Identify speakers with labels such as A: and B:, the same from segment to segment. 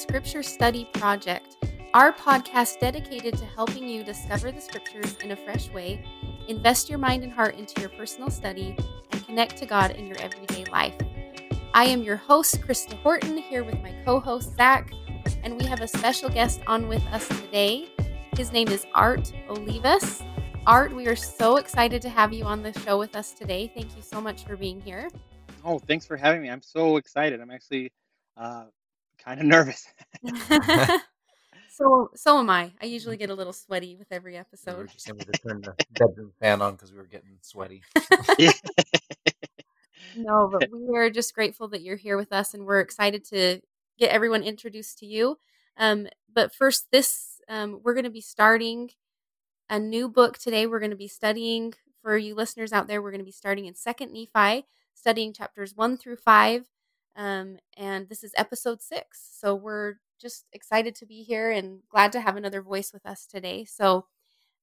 A: Scripture Study Project, our podcast dedicated to helping you discover the Scriptures in a fresh way, invest your mind and heart into your personal study, and connect to God in your everyday life. I am your host, Krista Horton, here with my co host, Zach, and we have a special guest on with us today. His name is Art Olivas. Art, we are so excited to have you on the show with us today. Thank you so much for being here.
B: Oh, thanks for having me. I'm so excited. I'm actually uh, kind of nervous.
A: so, so am I. I usually get a little sweaty with every episode. We were
C: just able to turn the bedroom fan on because we were getting sweaty.
A: no, but we are just grateful that you're here with us, and we're excited to get everyone introduced to you. Um, but first, this um, we're going to be starting a new book today. We're going to be studying for you listeners out there. We're going to be starting in Second Nephi, studying chapters one through five, um, and this is episode six. So we're just excited to be here and glad to have another voice with us today. So.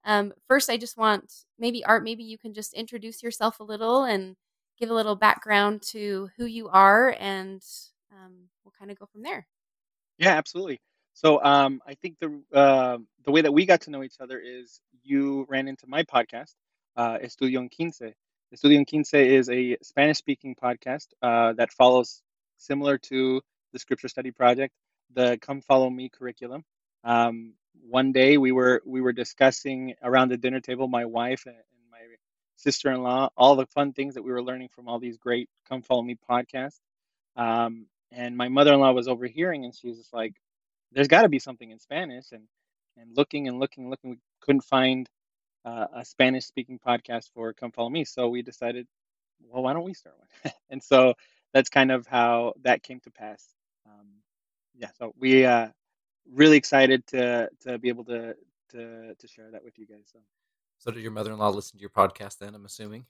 A: Um, first, I just want maybe Art, maybe you can just introduce yourself a little and give a little background to who you are, and um, we'll kind of go from there.
B: Yeah, absolutely. So um, I think the uh, the way that we got to know each other is you ran into my podcast, uh, Estudio en Quince. Estudio en Quince is a Spanish speaking podcast uh, that follows similar to the Scripture Study Project, the Come Follow Me curriculum. Um, one day we were we were discussing around the dinner table, my wife and my sister-in-law, all the fun things that we were learning from all these great Come Follow Me podcasts. Um, and my mother-in-law was overhearing, and she was just like, "There's got to be something in Spanish." And and looking and looking and looking, we couldn't find uh, a Spanish-speaking podcast for Come Follow Me. So we decided, well, why don't we start one? and so that's kind of how that came to pass. Um, yeah, so we uh, really excited to to be able to to to share that with you guys. So.
C: So did your mother-in-law listen to your podcast then, I'm assuming?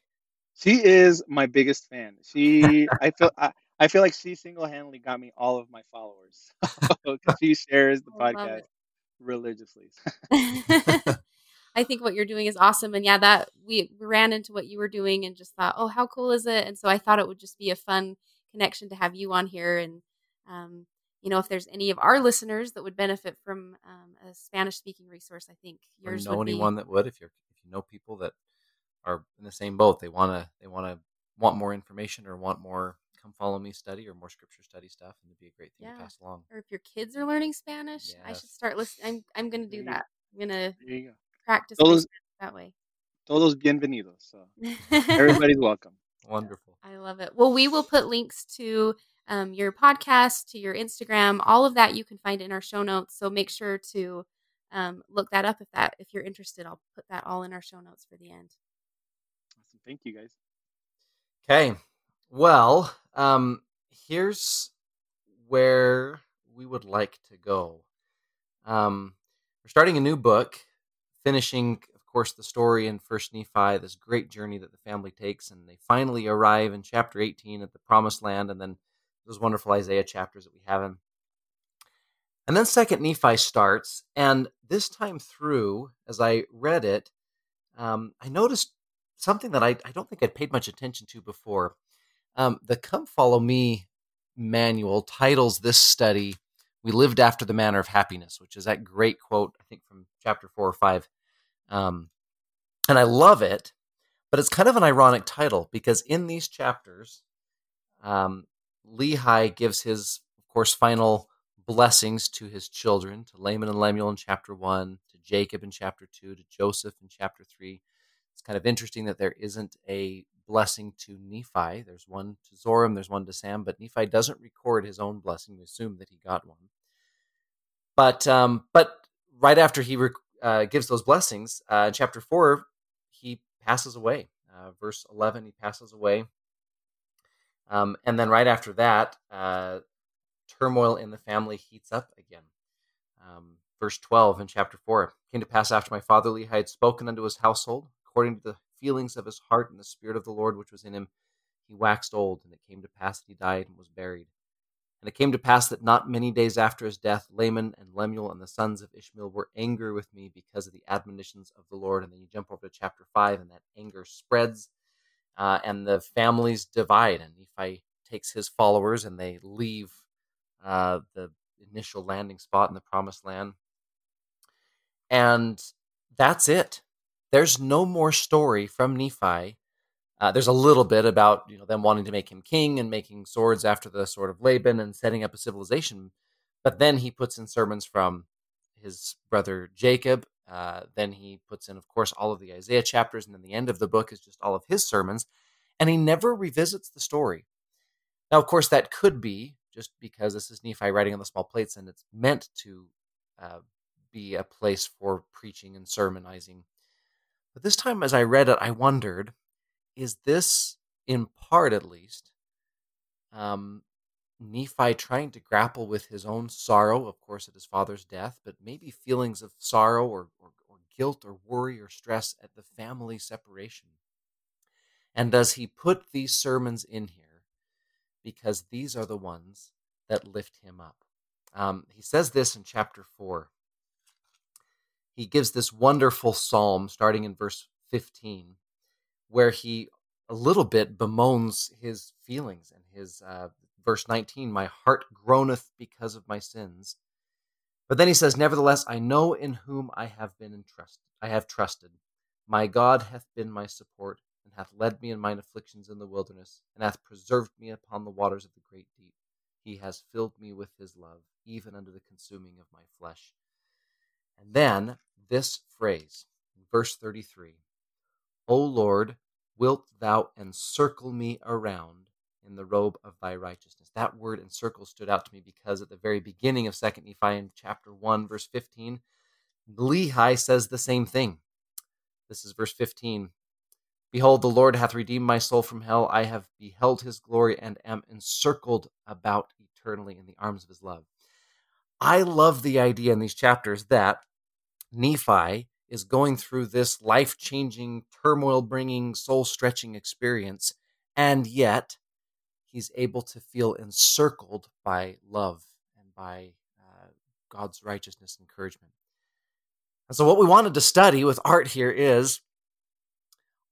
B: She is my biggest fan. She I feel I, I feel like she single-handedly got me all of my followers. So she shares the podcast religiously.
A: I think what you're doing is awesome. And yeah, that we ran into what you were doing and just thought, oh, how cool is it? And so I thought it would just be a fun connection to have you on here. And um, you know, if there's any of our listeners that would benefit from um, a Spanish speaking resource, I think yours
C: or know
A: would
C: anyone
A: be.
C: that would if you're if you know people that are in the same boat, they want to they want to want more information or want more come follow me study or more scripture study stuff, and it'd be a great thing yeah. to pass along.
A: Or if your kids are learning Spanish, yes. I should start listening. I'm I'm going to do that. I'm going to practice todos, that way.
B: Todos bienvenidos. So everybody's welcome.
C: Wonderful.
A: I love it. Well, we will put links to um, your podcast, to your Instagram, all of that you can find in our show notes. So make sure to um, look that up if that if you're interested. I'll put that all in our show notes for the end.
B: Awesome. Thank you, guys.
C: Okay. Well, um, here's where we would like to go. Um, we're starting a new book, finishing, of course, the story in First Nephi. This great journey that the family takes, and they finally arrive in chapter 18 at the Promised Land, and then those wonderful Isaiah chapters that we have in. And then Second Nephi starts, and this time through, as I read it, um, I noticed something that I, I don't think I'd paid much attention to before. Um, the Come Follow Me manual titles this study "We Lived After the Manner of Happiness," which is that great quote I think from chapter four or five, um, and I love it. But it's kind of an ironic title because in these chapters, um, Lehi gives his, of course, final blessings to his children, to Laman and Lemuel in chapter one, to Jacob in chapter two, to Joseph in chapter three. It's kind of interesting that there isn't a blessing to Nephi. There's one to Zoram, there's one to Sam, but Nephi doesn't record his own blessing. We assume that he got one. But um, but right after he rec- uh, gives those blessings, uh, in chapter four, he passes away. Uh, verse eleven, he passes away. Um, and then right after that, uh, turmoil in the family heats up again. Um, verse 12 in chapter 4 came to pass after my father Lehi had spoken unto his household, according to the feelings of his heart and the spirit of the Lord which was in him, he waxed old, and it came to pass that he died and was buried. And it came to pass that not many days after his death, Laman and Lemuel and the sons of Ishmael were angry with me because of the admonitions of the Lord. And then you jump over to chapter 5, and that anger spreads uh, and the families divide. And Nephi takes his followers and they leave uh, the initial landing spot in the promised land. And that's it. There's no more story from Nephi. Uh, there's a little bit about you know them wanting to make him king and making swords after the sword of Laban and setting up a civilization, but then he puts in sermons from his brother Jacob. Uh, then he puts in, of course, all of the Isaiah chapters, and then the end of the book is just all of his sermons, and he never revisits the story. Now, of course, that could be just because this is Nephi writing on the small plates, and it's meant to uh, be a place for preaching and sermonizing. But this time, as I read it, I wondered is this, in part at least, um, Nephi trying to grapple with his own sorrow, of course, at his father's death, but maybe feelings of sorrow or, or, or guilt or worry or stress at the family separation? And does he put these sermons in here because these are the ones that lift him up? Um, he says this in chapter 4 he gives this wonderful psalm starting in verse 15 where he a little bit bemoans his feelings and his uh, verse 19 my heart groaneth because of my sins. But then he says nevertheless i know in whom i have been entrusted i have trusted. My god hath been my support and hath led me in mine afflictions in the wilderness and hath preserved me upon the waters of the great deep. He has filled me with his love even unto the consuming of my flesh. And then this phrase, verse 33 O Lord, wilt thou encircle me around in the robe of thy righteousness? That word encircle stood out to me because at the very beginning of 2nd Nephi in chapter 1, verse 15, Lehi says the same thing. This is verse 15. Behold, the Lord hath redeemed my soul from hell. I have beheld his glory and am encircled about eternally in the arms of his love. I love the idea in these chapters that Nephi is going through this life changing, turmoil bringing, soul stretching experience, and yet he's able to feel encircled by love and by uh, God's righteousness and encouragement. And so, what we wanted to study with Art here is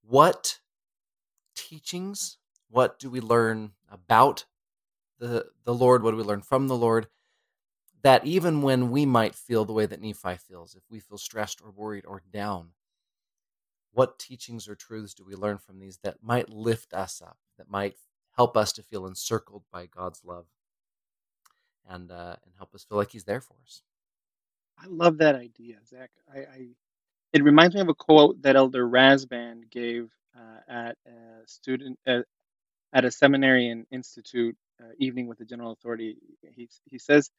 C: what teachings, what do we learn about the, the Lord, what do we learn from the Lord, that even when we might feel the way that Nephi feels, if we feel stressed or worried or down, what teachings or truths do we learn from these that might lift us up, that might help us to feel encircled by God's love, and uh, and help us feel like He's there for us?
B: I love that idea, Zach. I, I it reminds me of a quote that Elder Rasband gave uh, at a student uh, at a seminary and institute uh, evening with the general authority. He he says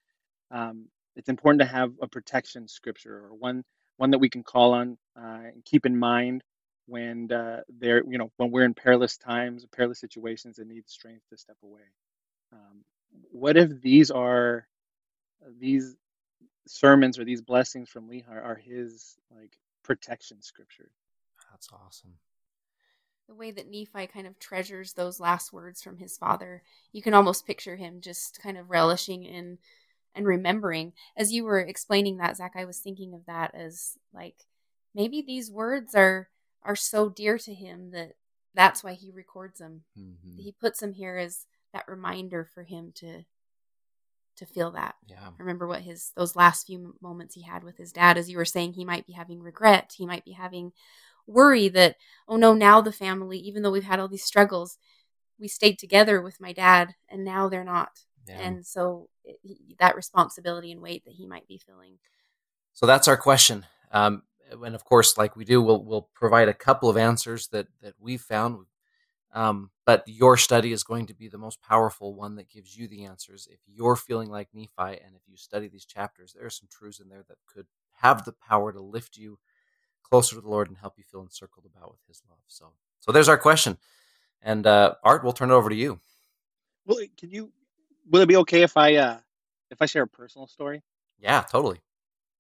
B: um, it's important to have a protection scripture or one one that we can call on uh, and keep in mind when uh, they're you know when we're in perilous times, perilous situations, and need strength to step away. Um, what if these are these sermons or these blessings from Lehi are his like protection scripture?
C: That's awesome.
A: The way that Nephi kind of treasures those last words from his father, you can almost picture him just kind of relishing in and remembering. As you were explaining that, Zach, I was thinking of that as like maybe these words are are so dear to him that that's why he records them. Mm-hmm. He puts them here as that reminder for him to to feel that.
C: Yeah.
A: Remember what his those last few moments he had with his dad as you were saying he might be having regret, he might be having worry that oh no, now the family even though we've had all these struggles, we stayed together with my dad and now they're not. Yeah. And so it, that responsibility and weight that he might be feeling.
C: So that's our question. Um, and of course, like we do, we'll, we'll provide a couple of answers that, that we've found. Um, but your study is going to be the most powerful one that gives you the answers. If you're feeling like Nephi and if you study these chapters, there are some truths in there that could have the power to lift you closer to the Lord and help you feel encircled about with His love. So, so there's our question. And uh, Art, we'll turn it over to you.
B: Well, can you will it be okay if I uh if I share a personal story?
C: Yeah, totally.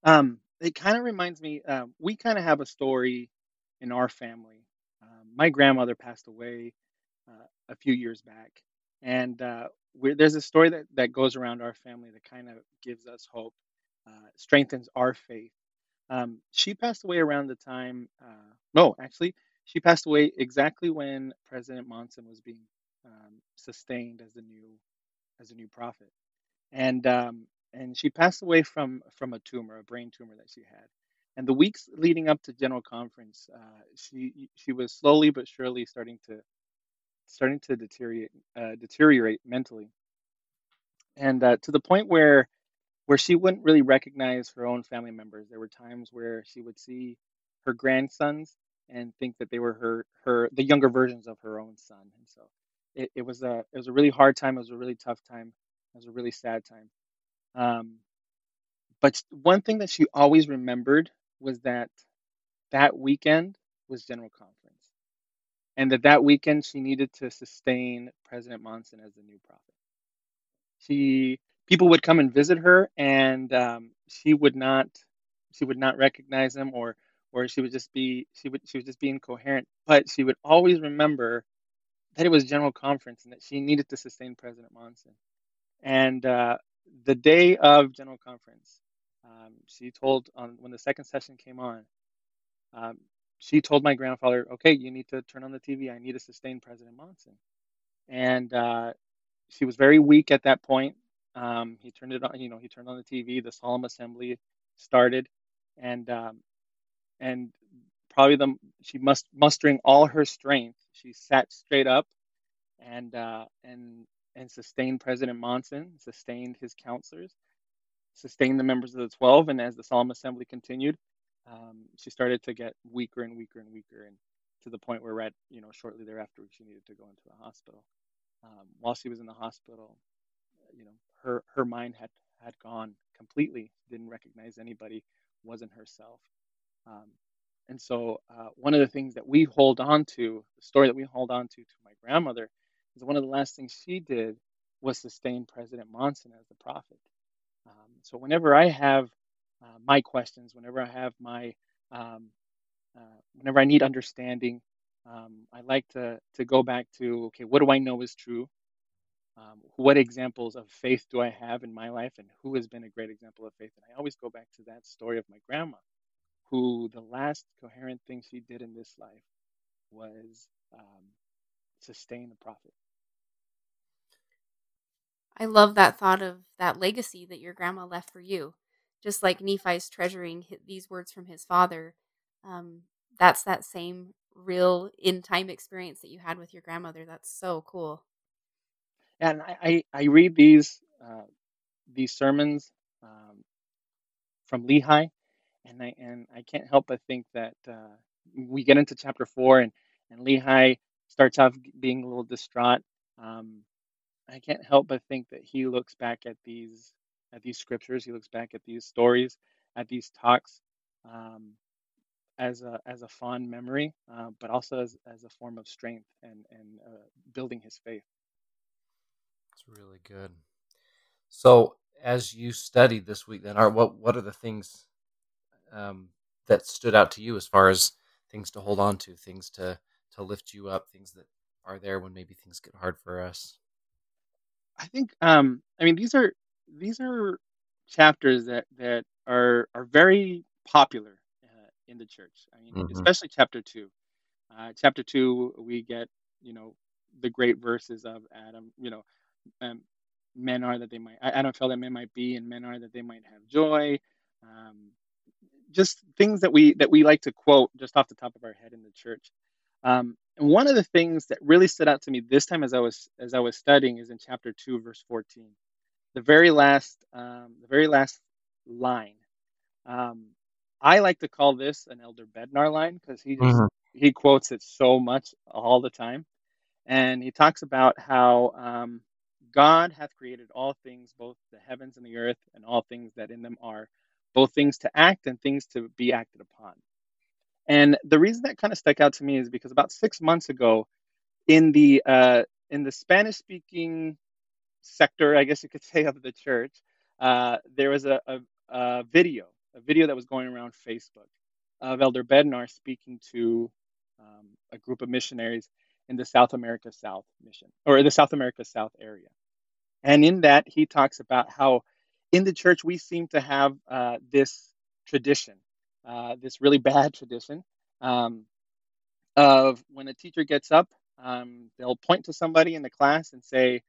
B: Um, it kind of reminds me. Uh, we kind of have a story in our family. Um, my grandmother passed away uh, a few years back, and uh, there's a story that that goes around our family that kind of gives us hope, uh, strengthens our faith. Um, she passed away around the time. Uh, no, actually, she passed away exactly when President Monson was being um, sustained as the new as a new prophet. And um, and she passed away from from a tumor, a brain tumor that she had. And the weeks leading up to General Conference, uh, she she was slowly but surely starting to starting to deteriorate uh, deteriorate mentally, and uh, to the point where where she wouldn't really recognize her own family members. There were times where she would see her grandsons and think that they were her her the younger versions of her own son. So it, it was a it was a really hard time. It was a really tough time. It was a really sad time. Um, but one thing that she always remembered was that that weekend was General Conference, and that that weekend she needed to sustain President Monson as the new prophet. She people would come and visit her, and um, she would not she would not recognize them, or or she would just be she would she would just be incoherent. But she would always remember that it was General Conference and that she needed to sustain President Monson. And uh, the day of General Conference, um, she told on when the second session came on, um, she told my grandfather, "Okay, you need to turn on the TV. I need to sustain President Monson." And uh, she was very weak at that point. Um, he turned it on, you know, he turned on the TV. The solemn assembly started, and um, and probably the she must mustering all her strength. She sat straight up, and uh, and and sustained President Monson, sustained his counselors, sustained the members of the twelve. And as the solemn assembly continued, um, she started to get weaker and weaker and weaker, and to the point where, right, you know, shortly thereafter, she needed to go into the hospital. Um, while she was in the hospital, you know, her her mind had had gone completely. Didn't recognize anybody. Wasn't herself. Um, and so, uh, one of the things that we hold on to, the story that we hold on to to my grandmother, is one of the last things she did was sustain President Monson as the prophet. Um, so, whenever I have uh, my questions, whenever I have my, um, uh, whenever I need understanding, um, I like to to go back to okay, what do I know is true? Um, what examples of faith do I have in my life, and who has been a great example of faith? And I always go back to that story of my grandma, who the last coherent thing she did in this life was um, sustain the prophet.
A: I love that thought of that legacy that your grandma left for you. Just like Nephi's treasuring these words from his father, um, that's that same real in time experience that you had with your grandmother. That's so cool.
B: And I, I, I read these uh, these sermons um, from Lehi, and I and I can't help but think that uh, we get into chapter four, and and Lehi starts off being a little distraught. Um, I can't help but think that he looks back at these at these scriptures, he looks back at these stories, at these talks, um, as a as a fond memory, uh, but also as as a form of strength and and uh, building his faith.
C: It's really good. So, as you studied this week, then, are what what are the things um, that stood out to you as far as things to hold on to, things to to lift you up, things that are there when maybe things get hard for us?
B: I think um, I mean these are these are chapters that that are are very popular uh, in the church. I mean, mm-hmm. especially chapter two. Uh, chapter two, we get you know the great verses of Adam. You know, um, men are that they might. I Adam felt that men might be, and men are that they might have joy. Um, just things that we that we like to quote just off the top of our head in the church. Um, and one of the things that really stood out to me this time as I was as I was studying is in chapter two, verse fourteen, the very last um, the very last line. Um, I like to call this an Elder Bednar line because he just mm-hmm. he quotes it so much all the time, and he talks about how um, God hath created all things, both the heavens and the earth, and all things that in them are, both things to act and things to be acted upon. And the reason that kind of stuck out to me is because about six months ago, in the uh, in the Spanish speaking sector, I guess you could say, of the church, uh, there was a, a, a, video, a video that was going around Facebook of Elder Bednar speaking to um, a group of missionaries in the South America South mission or the South America South area. And in that, he talks about how in the church we seem to have uh, this tradition, uh, this really bad tradition um, of when a teacher gets up, um, they'll point to somebody in the class and say,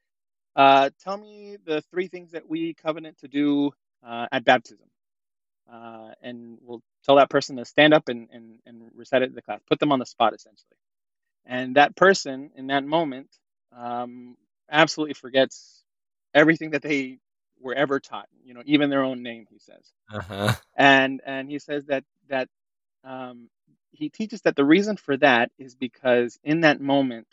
B: uh, tell me the three things that we covenant to do uh, at baptism. Uh, and we'll tell that person to stand up and, and, and recite it to the class, put them on the spot essentially. And that person in that moment um, absolutely forgets everything that they were ever taught, you know, even their own name, he says.
C: Uh-huh.
B: And, and he says that, that um, he teaches that the reason for that is because in that moment,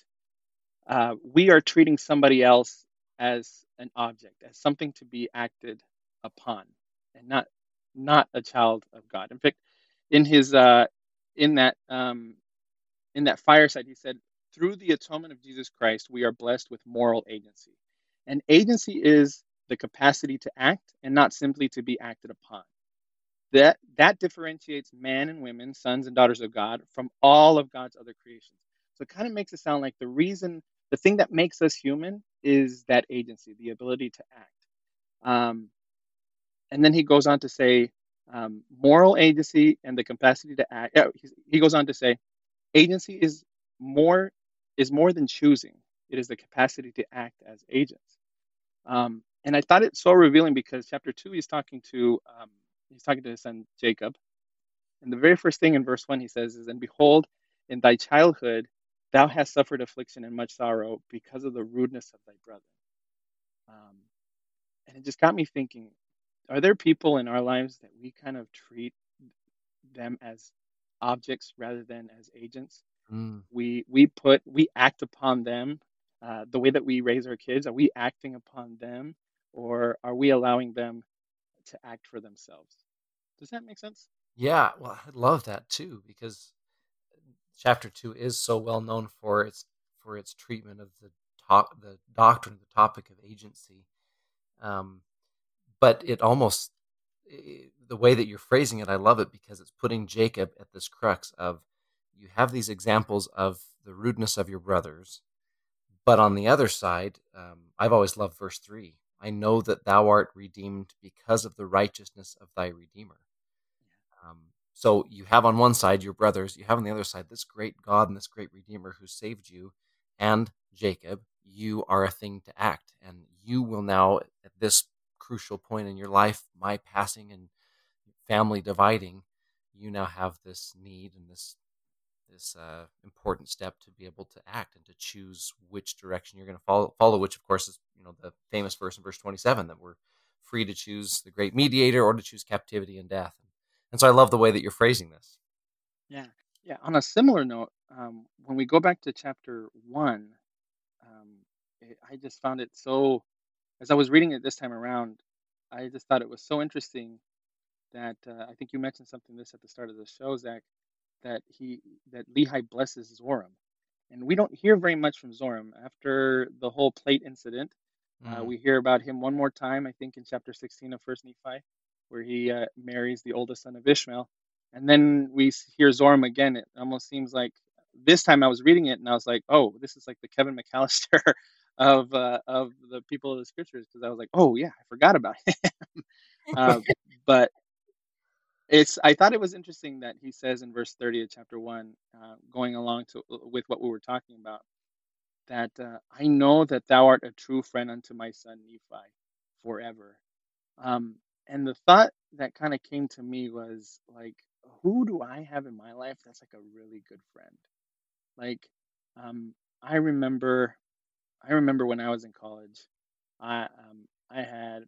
B: uh, we are treating somebody else as an object, as something to be acted upon, and not not a child of God. In fact, in his uh, in that um, in that fireside, he said, "Through the atonement of Jesus Christ, we are blessed with moral agency, and agency is the capacity to act and not simply to be acted upon." That that differentiates man and women, sons and daughters of God, from all of God's other creations. So it kind of makes it sound like the reason, the thing that makes us human, is that agency, the ability to act. Um, and then he goes on to say um, moral agency and the capacity to act. He goes on to say agency is more is more than choosing. It is the capacity to act as agents. Um, and I thought it so revealing because chapter two, he's talking to um, he's talking to his son Jacob, and the very first thing in verse one he says is, "And behold, in thy childhood thou hast suffered affliction and much sorrow because of the rudeness of thy brother." Um, and it just got me thinking: Are there people in our lives that we kind of treat them as objects rather than as agents?
C: Mm.
B: We we put we act upon them uh, the way that we raise our kids. Are we acting upon them, or are we allowing them to act for themselves? Does that make sense?
C: Yeah, well, I love that too because chapter two is so well known for its for its treatment of the top the doctrine, the topic of agency. Um, but it almost i the way that you're phrasing it, I love it because it's putting Jacob at this crux of you have these examples of the rudeness of your brothers, but on the other side, um, I've always loved verse three. I know that thou art redeemed because of the righteousness of thy Redeemer. Um, so you have on one side your brothers, you have on the other side this great God and this great Redeemer who saved you, and Jacob, you are a thing to act, and you will now at this crucial point in your life, my passing and family dividing, you now have this need and this this uh, important step to be able to act and to choose which direction you're going to follow. Follow, which of course is you know the famous verse in verse 27 that we're free to choose the great mediator or to choose captivity and death. And so I love the way that you're phrasing this.
B: Yeah, yeah. On a similar note, um, when we go back to chapter one, um, it, I just found it so. As I was reading it this time around, I just thought it was so interesting that uh, I think you mentioned something this at the start of the show, Zach, that he that Lehi blesses Zoram, and we don't hear very much from Zoram after the whole plate incident. Uh,
C: Mm.
B: we hear about him one more time, I think, in chapter 16 of First Nephi, where he uh, marries the oldest son of Ishmael, and then we hear Zoram again. It almost seems like this time I was reading it and I was like, oh, this is like the Kevin McCallister of uh, of the people of the scriptures, because I was like, oh yeah, I forgot about him. uh, but it's I thought it was interesting that he says in verse 30 of chapter 1, uh, going along to with what we were talking about, that uh, I know that thou art a true friend unto my son Nephi forever. Um, and the thought that kind of came to me was like, who do I have in my life that's like a really good friend? Like, um, I remember, I remember when I was in college, I um, I had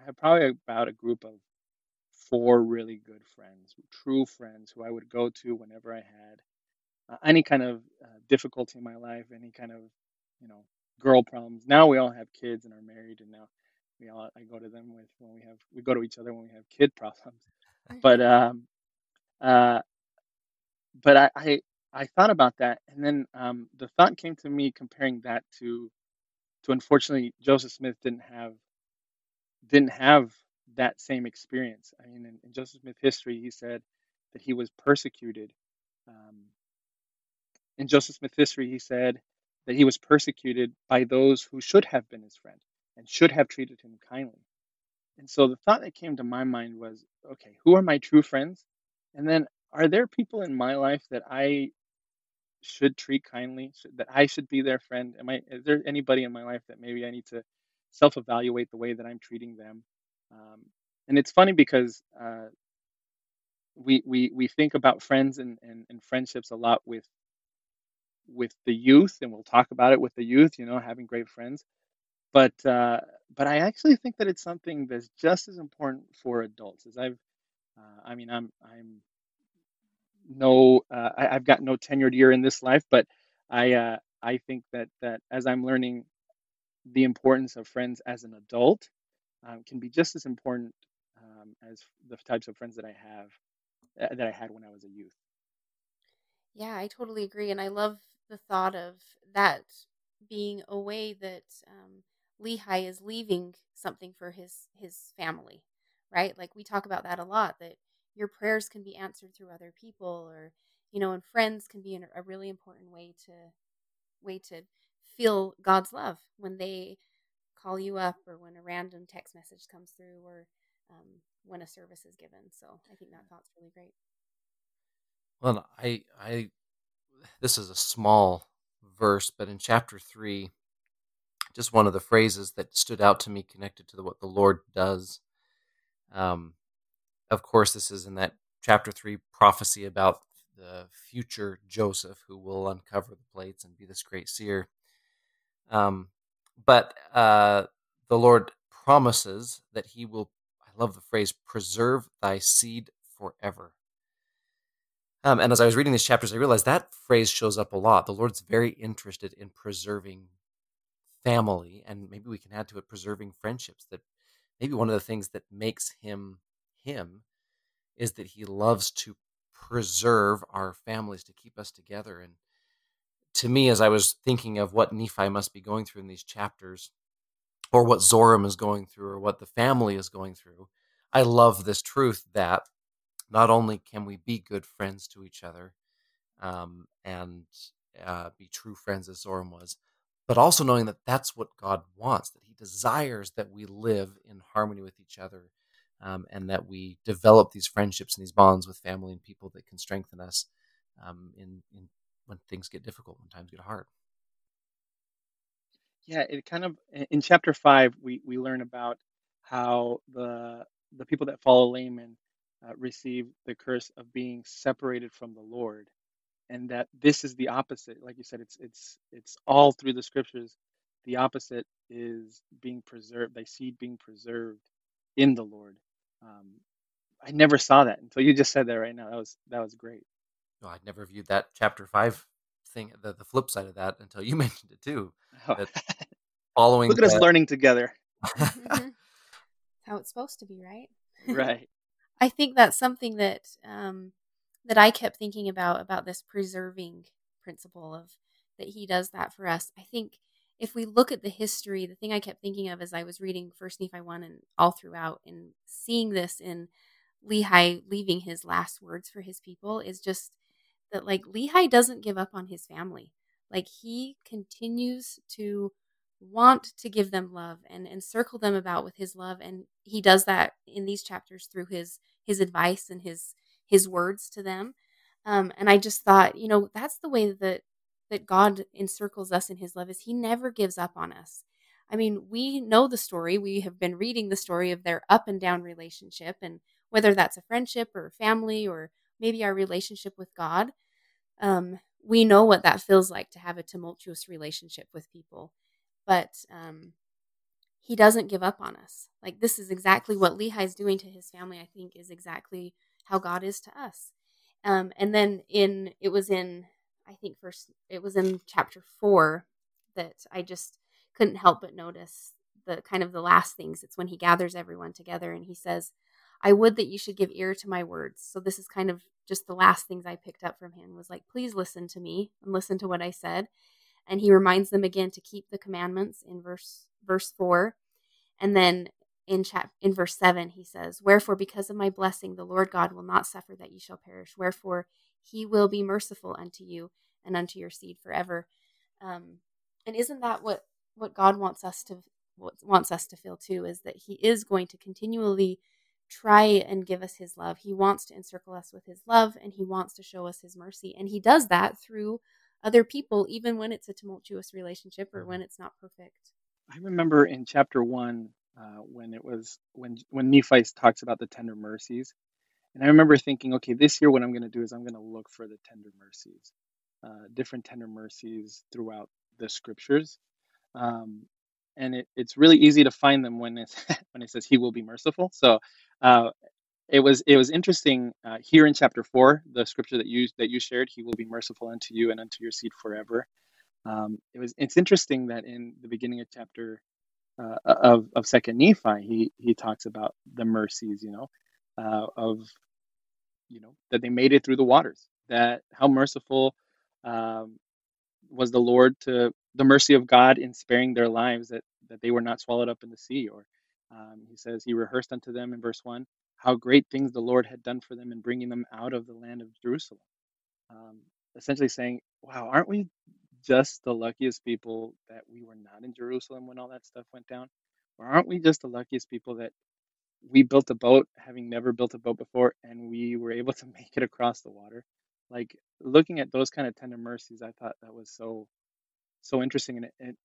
B: I had probably about a group of four really good friends, true friends who I would go to whenever I had uh, any kind of uh, difficulty in my life, any kind of, you know, girl problems. Now we all have kids and are married, and now we all I go to them with when we have we go to each other when we have kid problems. But um, uh, but I, I I thought about that, and then um, the thought came to me comparing that to to unfortunately Joseph Smith didn't have didn't have that same experience. I mean, in, in Joseph Smith history, he said that he was persecuted. Um, in Joseph Smith history, he said that he was persecuted by those who should have been his friend and should have treated him kindly. And so the thought that came to my mind was, okay, who are my true friends? And then are there people in my life that I should treat kindly, that I should be their friend? Am I? Is there anybody in my life that maybe I need to self evaluate the way that I'm treating them. Um, and it's funny because uh, we, we we think about friends and, and, and friendships a lot with with the youth, and we'll talk about it with the youth. You know, having great friends. But uh, but I actually think that it's something that's just as important for adults. As I've, uh, I mean, I'm I'm no, uh, I, I've got no tenured year in this life, but I uh, I think that that as I'm learning the importance of friends as an adult, um, can be just as important um, as the types of friends that I have uh, that I had when I was a youth.
A: Yeah, I totally agree, and I love the thought of that being a way that um, Lehi is leaving something for his his family, right? Like we talk about that a lot. That your prayers can be answered through other people, or you know, and friends can be a really important way to way to feel God's love when they call you up, or when a random text message comes through, or um, when a service is given. So I think that thought's really great.
C: Well, I, I, this is a small verse, but in chapter three, just one of the phrases that stood out to me connected to the, what the Lord does. Um, of course, this is in that chapter three prophecy about the future Joseph who will uncover the plates and be this great seer. Um, but uh, the Lord promises that He will, I love the phrase, preserve thy seed forever. Um, and as I was reading these chapters, I realized that phrase shows up a lot. The Lord's very interested in preserving family, and maybe we can add to it preserving friendships. That maybe one of the things that makes him him is that he loves to preserve our families to keep us together. And to me, as I was thinking of what Nephi must be going through in these chapters, or what Zoram is going through, or what the family is going through, I love this truth that not only can we be good friends to each other um, and uh, be true friends as Zoram was, but also knowing that that's what God wants, that He desires that we live in harmony with each other um, and that we develop these friendships and these bonds with family and people that can strengthen us um, in, in when things get difficult, when times get hard.
B: Yeah, it kind of in chapter five we we learn about how the the people that follow Laman uh, receive the curse of being separated from the Lord, and that this is the opposite. Like you said, it's it's it's all through the scriptures. The opposite is being preserved, thy seed being preserved in the Lord. Um, I never saw that until you just said that right now. That was that was great.
C: No, I'd never viewed that chapter five thing, the, the flip side of that, until you mentioned it too.
B: Oh.
C: following,
B: look at us learning together.
A: mm-hmm. How it's supposed to be, right?
B: right.
A: I think that's something that um, that I kept thinking about about this preserving principle of that he does that for us. I think if we look at the history, the thing I kept thinking of as I was reading First Nephi one and all throughout, and seeing this in Lehi leaving his last words for his people is just that like Lehi doesn't give up on his family. Like he continues to want to give them love and encircle them about with his love and he does that in these chapters through his his advice and his his words to them um, and i just thought you know that's the way that that God encircles us in his love is he never gives up on us. I mean, we know the story. We have been reading the story of their up and down relationship and whether that's a friendship or a family or maybe our relationship with God. Um, we know what that feels like to have a tumultuous relationship with people. But um, he doesn't give up on us. Like this is exactly what Lehi is doing to his family. I think is exactly how God is to us. Um, and then in it was in I think first it was in chapter four that I just couldn't help but notice the kind of the last things. It's when he gathers everyone together and he says, I would that you should give ear to my words. So this is kind of just the last things I picked up from him was like, please listen to me and listen to what I said. And he reminds them again to keep the commandments in verse verse four. And then in chap in verse seven, he says, Wherefore, because of my blessing, the Lord God will not suffer that ye shall perish. Wherefore he will be merciful unto you and unto your seed forever. Um, and isn't that what what God wants us to wants us to feel too? Is that He is going to continually try and give us His love. He wants to encircle us with His love, and He wants to show us His mercy, and He does that through other people, even when it's a tumultuous relationship or when it's not perfect.
B: I remember in chapter one uh, when it was when when Nephi talks about the tender mercies, and I remember thinking, okay, this year what I'm going to do is I'm going to look for the tender mercies, uh, different tender mercies throughout the scriptures, um, and it, it's really easy to find them when it's when it says He will be merciful. So. Uh, it was it was interesting uh, here in chapter four, the scripture that you that you shared. He will be merciful unto you and unto your seed forever. Um, it was it's interesting that in the beginning of chapter uh, of of Second Nephi, he he talks about the mercies, you know, uh, of you know that they made it through the waters. That how merciful um, was the Lord to the mercy of God in sparing their lives, that that they were not swallowed up in the sea. Or um, he says he rehearsed unto them in verse one how great things the Lord had done for them in bringing them out of the land of Jerusalem. Um, essentially saying, wow, aren't we just the luckiest people that we were not in Jerusalem when all that stuff went down? Or aren't we just the luckiest people that we built a boat having never built a boat before and we were able to make it across the water? Like looking at those kind of tender mercies, I thought that was so so interesting. And it, it,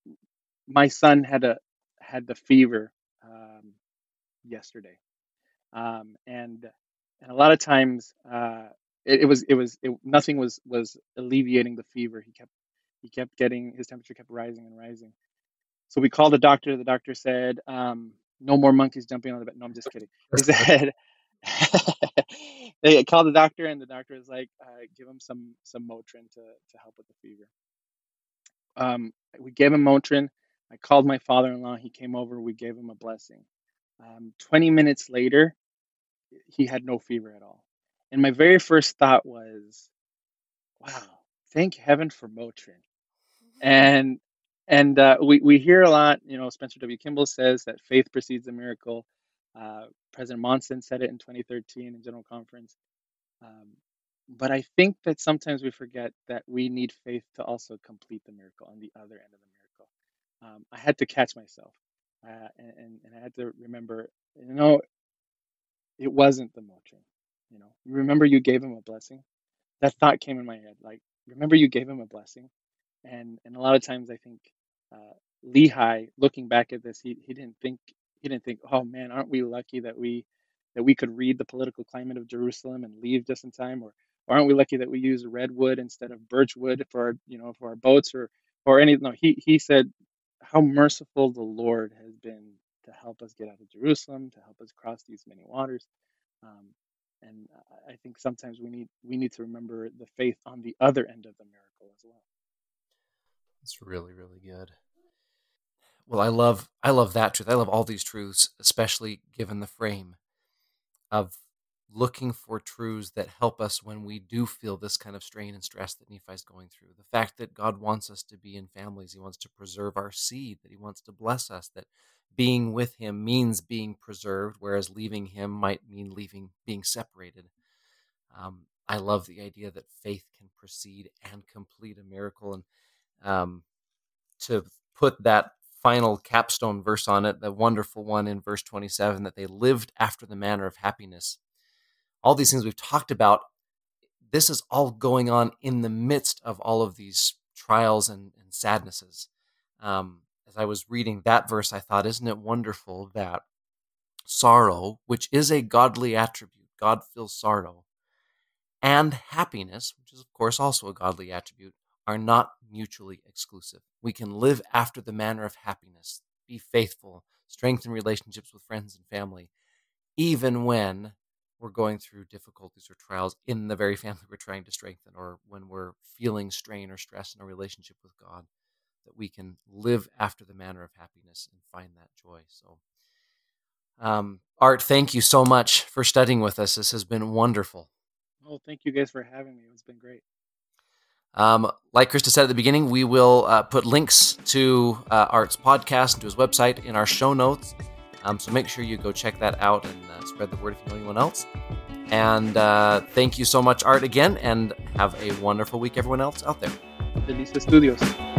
B: my son had a had the fever um, yesterday, um, and and a lot of times uh, it, it was it was it, nothing was was alleviating the fever. He kept he kept getting his temperature kept rising and rising. So we called the doctor. The doctor said, um, "No more monkeys jumping on the bed." No, I'm just kidding. He said. they called the doctor, and the doctor was like, uh, "Give him some some Motrin to to help with the fever." Um, we gave him Motrin. I called my father-in-law. He came over. We gave him a blessing. Um, 20 minutes later, he had no fever at all. And my very first thought was, wow, thank heaven for Motrin. And and uh, we, we hear a lot, you know, Spencer W. Kimball says that faith precedes a miracle. Uh, President Monson said it in 2013 in General Conference. Um, but I think that sometimes we forget that we need faith to also complete the miracle on the other end of the miracle. Um, I had to catch myself. Uh, and, and I had to remember, you know, it wasn't the Motrin. You know, remember you gave him a blessing. That thought came in my head. Like, remember you gave him a blessing, and and a lot of times I think uh, Lehi, looking back at this, he he didn't think he didn't think, oh man, aren't we lucky that we that we could read the political climate of Jerusalem and leave just in time, or, or aren't we lucky that we use redwood instead of birchwood for our, you know for our boats or or any no he he said how merciful the Lord has been to help us get out of Jerusalem, to help us cross these many waters. Um, and I think sometimes we need we need to remember the faith on the other end of the miracle as well.
C: It's really really good. Well, I love I love that truth. I love all these truths, especially given the frame of looking for truths that help us when we do feel this kind of strain and stress that Nephi's going through. The fact that God wants us to be in families, He wants to preserve our seed, that He wants to bless us, that being with Him means being preserved, whereas leaving Him might mean leaving, being separated. Um, I love the idea that faith can precede and complete a miracle, and um, to put that final capstone verse on it, the wonderful one in verse 27 that they lived after the manner of happiness all these things we've talked about, this is all going on in the midst of all of these trials and, and sadnesses. Um, as I was reading that verse, I thought, isn't it wonderful that sorrow, which is a godly attribute, God feels sorrow, and happiness, which is, of course, also a godly attribute, are not mutually exclusive. We can live after the manner of happiness, be faithful, strengthen relationships with friends and family, even when we're going through difficulties or trials in the very family we're trying to strengthen, or when we're feeling strain or stress in a relationship with God, that we can live after the manner of happiness and find that joy. So, um, Art, thank you so much for studying with us. This has been wonderful.
B: Oh, thank you guys for having me. It's been great.
C: Um, like Krista said at the beginning, we will uh, put links to uh, Art's podcast and to his website in our show notes. Um, so make sure you go check that out and uh, spread the word if you know anyone else. And uh, thank you so much, Art, again, and have a wonderful week, everyone else out there.
B: Feliz estudios.